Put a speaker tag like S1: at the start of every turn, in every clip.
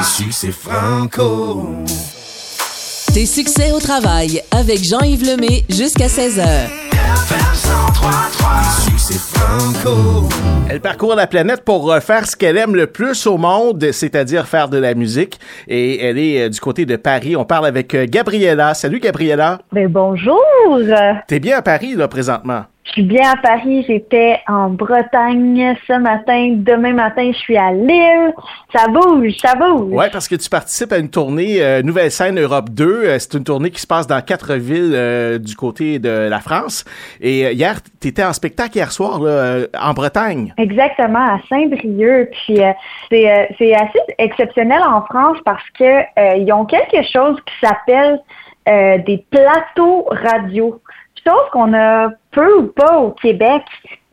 S1: Ici, c'est Franco.
S2: Tes succès au travail avec Jean-Yves Lemay jusqu'à 16h.
S1: Ici, c'est Franco.
S3: Elle parcourt la planète pour euh, faire ce qu'elle aime le plus au monde, c'est-à-dire faire de la musique. Et elle est euh, du côté de Paris. On parle avec euh, Gabriella. Salut Gabriella.
S4: Ben bonjour.
S3: T'es bien à Paris là présentement?
S4: Je suis bien à Paris. J'étais en Bretagne ce matin. Demain matin, je suis à Lille. Ça bouge, ça bouge.
S3: Ouais, parce que tu participes à une tournée euh, Nouvelle Scène Europe 2. Euh, c'est une tournée qui se passe dans quatre villes euh, du côté de la France. Et euh, hier, t'étais en spectacle hier soir là, euh, en Bretagne.
S4: Exactement, à Saint-Brieuc. Puis euh, c'est euh, c'est assez exceptionnel en France parce que euh, ils ont quelque chose qui s'appelle euh, des plateaux radio. Chose qu'on a peu ou pas au Québec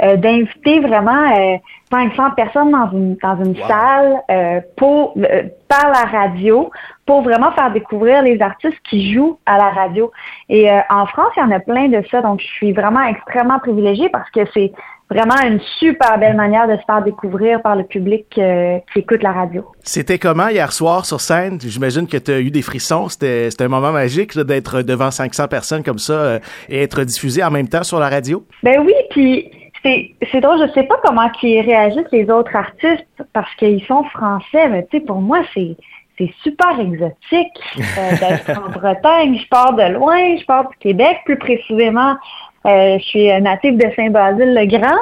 S4: euh, d'inviter vraiment euh, 500 personnes dans une dans une
S3: Wow.
S4: salle euh, pour euh, par la radio pour vraiment faire découvrir les artistes qui jouent à la radio. Et euh, en France, il y en a plein de ça, donc je suis vraiment extrêmement privilégiée parce que c'est vraiment une super belle manière de se faire découvrir par le public euh, qui écoute la radio.
S3: C'était comment hier soir sur scène? J'imagine que tu as eu des frissons. C'était c'était un moment magique d'être devant 500 personnes comme ça euh, et être diffusé en même temps sur la radio.
S4: Ben oui, puis c'est c'est drôle, je sais pas comment qu'ils réagissent les autres artistes parce qu'ils sont français, mais tu sais, pour moi, c'est c'est super exotique euh, d'être en Bretagne. Je pars de loin, je pars du Québec, plus précisément. Euh, je suis native de Saint-Basile-le-Grand.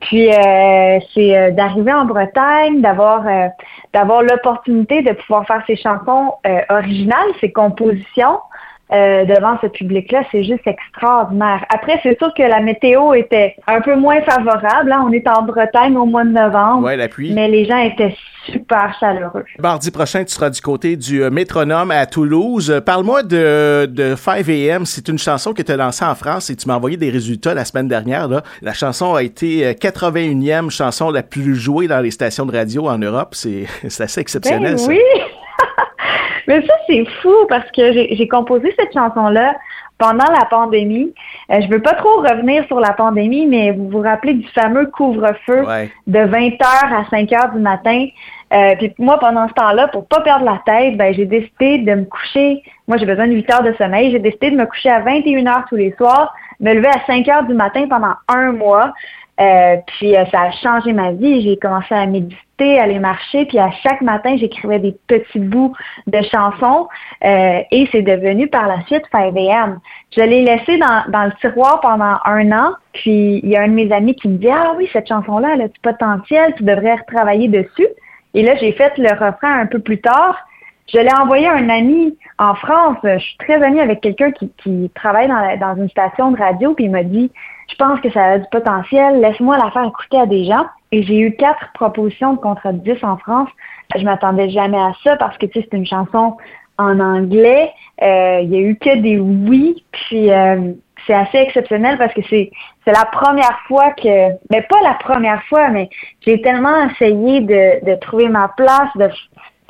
S4: Puis euh, c'est euh, d'arriver en Bretagne, d'avoir euh, d'avoir l'opportunité de pouvoir faire ses chansons euh, originales, ses compositions euh, devant ce public-là, c'est juste extraordinaire. Après, c'est sûr que la météo était un peu moins favorable. hein. On est en Bretagne au mois de novembre,
S3: Ouais, la pluie.
S4: mais les gens étaient super chaleureux.
S3: Mardi prochain, tu seras du côté du euh, métronome à Toulouse. Euh, Parle-moi de, de 5 AM. C'est une chanson que tu as lancée en France et tu m'as envoyé des résultats la semaine dernière. Là. La chanson a été euh, 81e chanson la plus jouée dans les stations de radio en Europe. C'est c'est assez exceptionnel,
S4: Ben
S3: ça.
S4: oui! Mais ça, c'est fou parce que j'ai composé cette chanson-là pendant la pandémie. Euh, je veux pas trop revenir sur la pandémie, mais vous vous rappelez du fameux couvre-feu
S3: Ouais.
S4: de 20h à 5h du matin. Euh, puis moi, pendant ce temps-là, pour pas perdre la tête, ben, j'ai décidé de me coucher. Moi, j'ai besoin de 8 heures de sommeil. J'ai décidé de me coucher à 21h tous les soirs, me lever à 5 heures du matin pendant un mois. Euh, puis euh, ça a changé ma vie. J'ai commencé à méditer, à aller marcher, puis à chaque matin, j'écrivais des petits bouts de chansons euh, et c'est devenu par la suite 5 AM. Je l'ai laissé dans, dans le tiroir pendant un an, puis il y a un de mes amis qui me dit Ah oui, cette chanson-là, elle a du potentiel, tu devrais retravailler dessus. Et là, j'ai fait le refrain un peu plus tard. Je l'ai envoyé à un ami en France. Je suis très amie avec quelqu'un qui, qui travaille dans, la- dans une station de radio, puis il m'a dit Je pense que ça a du potentiel, laisse-moi la faire écouter à des gens. Et j'ai eu quatre propositions de contrat de 10 en France. Je m'attendais jamais à ça parce que tu sais, c'est une chanson en anglais. Euh, il y a eu que des oui, puis euh, c'est assez exceptionnel parce que c'est c'est la première fois que, mais pas la première fois, mais j'ai tellement essayé de, de trouver ma place, de,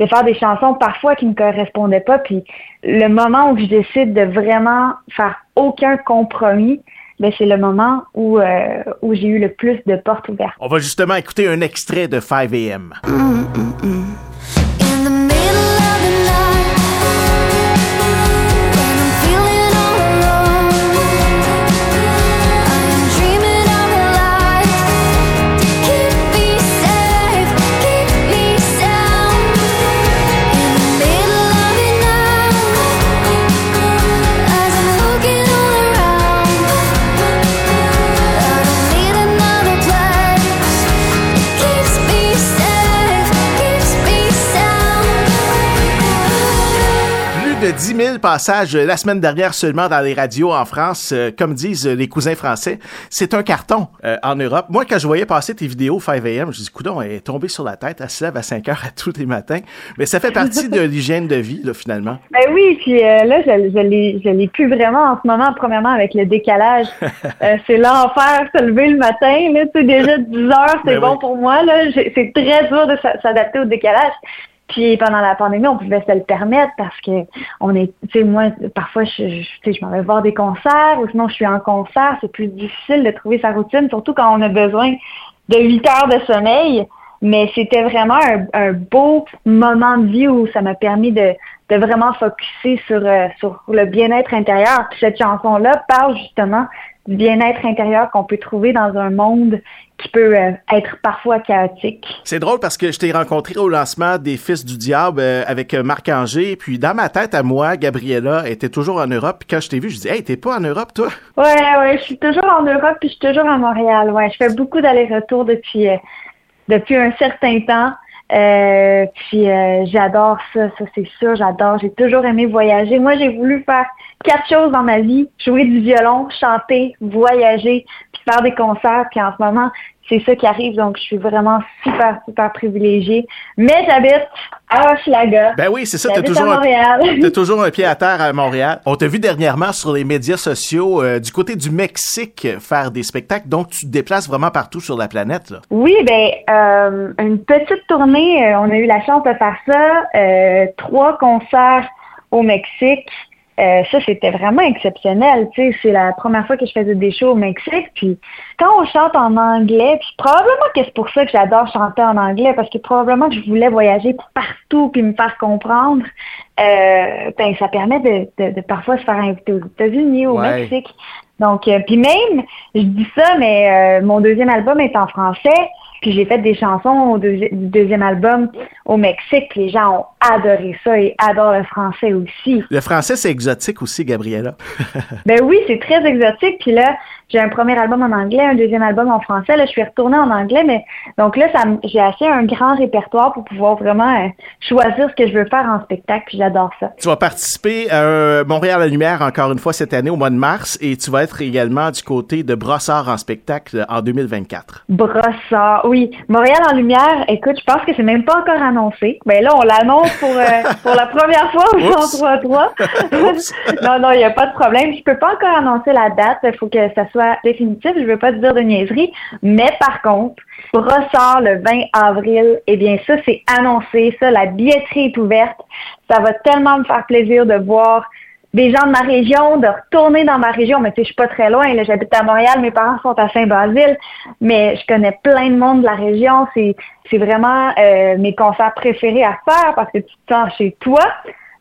S4: de faire des chansons parfois qui ne me correspondaient pas, puis le moment où je décide de vraiment faire aucun compromis, ben c'est le moment où euh, où j'ai eu le plus de portes ouvertes.
S3: On va justement écouter un extrait de 5 AM.
S5: In the
S3: de 10 000 passages euh, la semaine dernière seulement dans les radios en France, euh, comme disent euh, les cousins français. C'est un carton euh, en Europe. Moi, quand je voyais passer tes vidéos 5 AM, je dis, coudon, elle est tombée sur la tête, elle se lève à 5 heures à tous les matins. Mais ça fait partie de l'hygiène de vie, là, finalement.
S4: Ben oui, puis euh, là, je, je l'ai, plus vraiment en ce moment, premièrement avec le décalage. C'est l'enfer, se lever le matin, là, tu sais, déjà 10 heures, c'est
S3: Ben
S4: bon
S3: oui.
S4: pour moi, là. C'est très dur de s'a- s'adapter au décalage. Puis pendant la pandémie, on pouvait se le permettre parce que on est, tu sais, moi, parfois, je, je, je m'en vais voir des concerts ou sinon je suis en concert. C'est plus difficile de trouver sa routine, surtout quand on a besoin de 8 heures de sommeil. Mais c'était vraiment un beau moment de vie où ça m'a permis de, de vraiment focuser sur, euh, sur le bien-être intérieur. Puis cette chanson-là parle justement du bien-être intérieur qu'on peut trouver dans un monde qui peut euh, être parfois chaotique.
S3: C'est drôle parce que je t'ai rencontré au lancement des Fils du Diable euh, avec euh, Marc Anger, puis dans ma tête à moi, Gabriella était toujours en Europe. Puis quand je t'ai vu, je dis, hey, t'es pas en Europe, toi?
S4: Ouais, ouais, je suis toujours en Europe puis je suis toujours à Montréal. Ouais, je fais beaucoup d'allers-retours depuis euh, depuis un certain temps. Euh, puis euh, j'adore ça, ça c'est sûr, j'adore. J'ai toujours aimé voyager. Moi, j'ai voulu faire quatre choses dans ma vie jouer du violon, chanter, voyager, puis faire des concerts. Puis en ce moment, c'est ça qui arrive. Donc, je suis vraiment super, super privilégiée. Mais j'habite à Hochelaga.
S3: Ben oui, c'est ça, t'as toujours,
S4: à
S3: un,
S4: Montréal.
S3: t'as toujours un pied à terre à Montréal. On t'a vu dernièrement sur les médias sociaux euh, du côté du Mexique faire des spectacles, donc tu te déplaces vraiment partout sur la planète. Là.
S4: Oui, ben euh, une petite tournée. euh, on a eu la chance de faire ça. euh, trois concerts au Mexique. Euh, ça, c'était vraiment exceptionnel. Tu sais, c'est la première fois que je faisais des shows au Mexique. Puis quand on chante en anglais, puis probablement que c'est pour ça que j'adore chanter en anglais, parce que probablement que je voulais voyager partout puis me faire comprendre. Euh, ben, ça permet de, de, de parfois se faire inviter aux États-Unis, au
S3: Ouais.
S4: Mexique. Donc, euh, puis même, je dis ça, mais euh, mon deuxième album est en français. Puis j'ai fait des chansons au deuxi- du deuxième album au Mexique. Les gens ont adoré ça et adorent le français aussi.
S3: Le français, c'est exotique aussi, Gabriella.
S4: Ben oui, c'est très exotique. Puis là, j'ai un premier album en anglais, un deuxième album en français. Là, je suis retournée en anglais, mais donc là, ça, j'ai assez un grand répertoire pour pouvoir vraiment euh, choisir ce que je veux faire en spectacle. Puis j'adore ça.
S3: Tu vas participer à un Montréal à la Lumière encore une fois cette année au mois de mars et tu vas être également du côté de Brossard en spectacle en 2024.
S4: Brossard, oui. Montréal en lumière, écoute, je pense que c'est même pas encore annoncé. Ben là, on l'annonce pour, euh, pour la première fois au
S3: Oups.
S4: 103.3. non, non, il n'y a pas de problème. Je peux pas encore annoncer la date. Il faut que ça soit définitif. Je veux pas te dire de niaiserie. Mais par contre, Brossard le 20 avril, eh bien ça, c'est annoncé. Ça, la billetterie est ouverte. Ça va tellement me faire plaisir de voir des gens de ma région, de retourner dans ma région. Mais tu sais, je suis pas très loin. J'habite à Montréal. Mes parents sont à Saint-Basile. Mais je connais plein de monde de la région. C'est, c'est vraiment euh, mes concerts préférés à faire parce que tu te sens chez toi.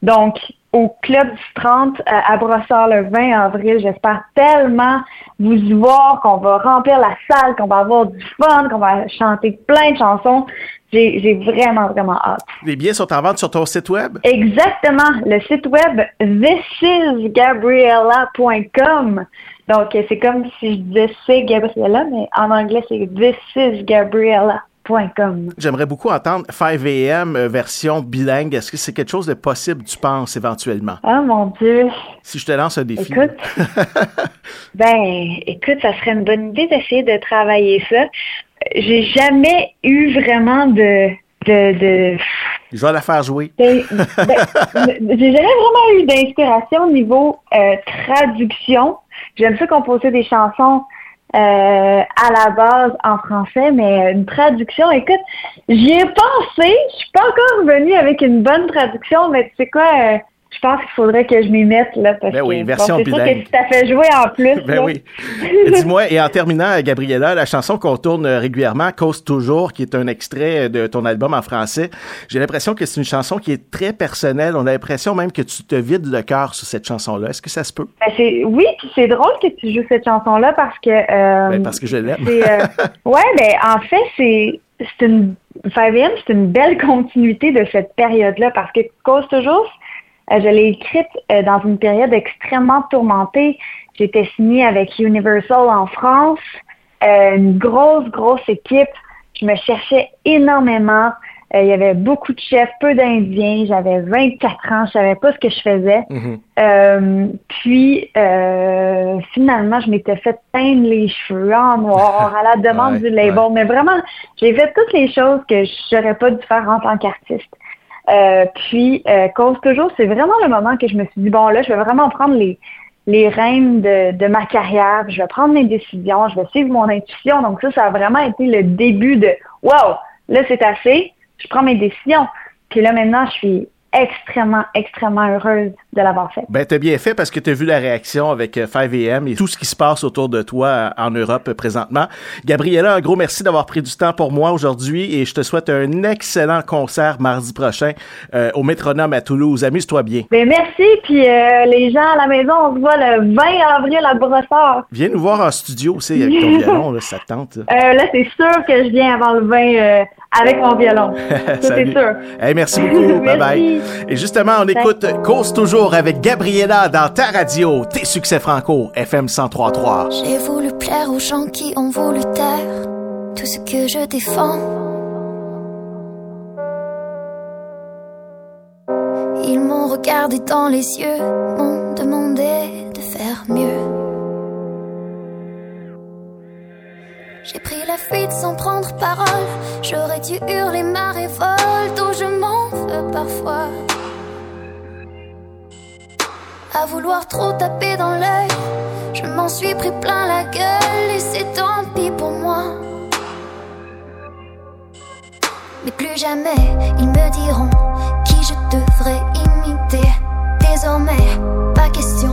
S4: Donc, au Club du 30 euh, à Brossard le 20 avril, j'espère tellement vous y voir, qu'on va remplir la salle, qu'on va avoir du fun, qu'on va chanter plein de chansons. J'ai, vraiment, vraiment hâte.
S3: Les billets sont en vente sur ton site web?
S4: Exactement. Le site web thisisgabriella.com. Donc, c'est comme si je disais c'est Gabriella, mais en anglais, c'est thisisgabriella.com.
S3: J'aimerais beaucoup entendre 5am euh, version bilingue. Est-ce que c'est quelque chose de possible, tu penses, éventuellement?
S4: Oh mon Dieu.
S3: Si je te lance un défi.
S4: Écoute. Ben, écoute, ça serait une bonne idée d'essayer de travailler ça. J'ai jamais eu vraiment de, de, de,
S3: Je vais la faire jouer.
S4: Ben, ben, j'ai jamais vraiment eu d'inspiration au niveau euh, traduction. J'aime ça composer des chansons euh, à la base en français, mais une traduction, écoute, j'y ai pensé. Je suis pas encore revenue avec une bonne traduction, mais tu sais quoi, euh, je pense qu'il faudrait que je m'y mette là parce
S3: Ben oui,
S4: que
S3: version
S4: bon, c'est sûr que si t'as fait jouer en plus.
S3: Ben
S4: là.
S3: oui. Dis-moi, et en terminant, Gabriella, la chanson qu'on tourne régulièrement, Cause toujours, qui est un extrait de ton album en français, j'ai l'impression que c'est une chanson qui est très personnelle. On a l'impression même que tu te vides le cœur sur cette chanson-là. Est-ce que ça se peut?
S4: Ben, c'est- oui, puis c'est drôle que tu joues cette chanson-là parce que euh,
S3: Ben, parce que je l'aime.
S4: euh, ouais, ben en fait c'est c'est une 5M, c'est une belle continuité de cette période-là parce que cause toujours, je l'ai écrite euh, dans une période extrêmement tourmentée. J'étais signée avec Universal en France, euh, une grosse grosse équipe. Je me cherchais énormément. Euh, il y avait beaucoup de chefs, peu d'Indiens. J'avais 24 ans, je savais pas ce que je faisais.
S3: Mhm.
S4: Euh, puis euh, finalement, je m'étais fait teindre les cheveux en noir à la demande
S3: Ouais,
S4: du label.
S3: ouais.
S4: Mais vraiment, j'ai fait toutes les choses que j'aurais pas dû faire en tant qu'artiste. Euh, puis, euh, cause toujours, c'est vraiment le moment que je me suis dit bon là, je vais vraiment prendre les les rênes de, de ma carrière, je vais prendre mes décisions, je vais suivre mon intuition. Donc ça, ça a vraiment été le début de wow, là c'est assez, je prends mes décisions. Puis là maintenant, je suis extrêmement, extrêmement heureuse de l'avoir fait.
S3: Ben, t'as bien fait parce que t'as vu la réaction avec euh, 5am et tout ce qui se passe autour de toi euh, en Europe euh, présentement. Gabriella, un gros merci d'avoir pris du temps pour moi aujourd'hui et je te souhaite un excellent concert mardi prochain euh, au Métronome à Toulouse. Amuse-toi bien.
S4: Ben merci, puis euh, les gens à la maison, on se voit le 20 avril à Brossard.
S3: Viens nous voir en studio aussi avec ton violon, là, ça te tente. là.
S4: Euh, là, c'est sûr que je viens avant le 20 euh, avec mon violon. C'est sûr.
S3: Hey, merci beaucoup. bye bye. Et justement, on écoute Cause toujours avec Gabriella dans ta radio, tes succès franco, FM 1033.
S5: J'ai voulu plaire aux gens qui ont voulu taire tout ce que je défends. Ils m'ont regardé dans les yeux, m'ont demandé pris la fuite sans prendre parole. J'aurais dû hurler ma révolte, où je m'en veux parfois. À vouloir trop taper dans l'œil, je m'en suis pris plein la gueule et c'est tant pis pour moi. Mais plus jamais ils me diront qui je devrais imiter. Désormais, pas question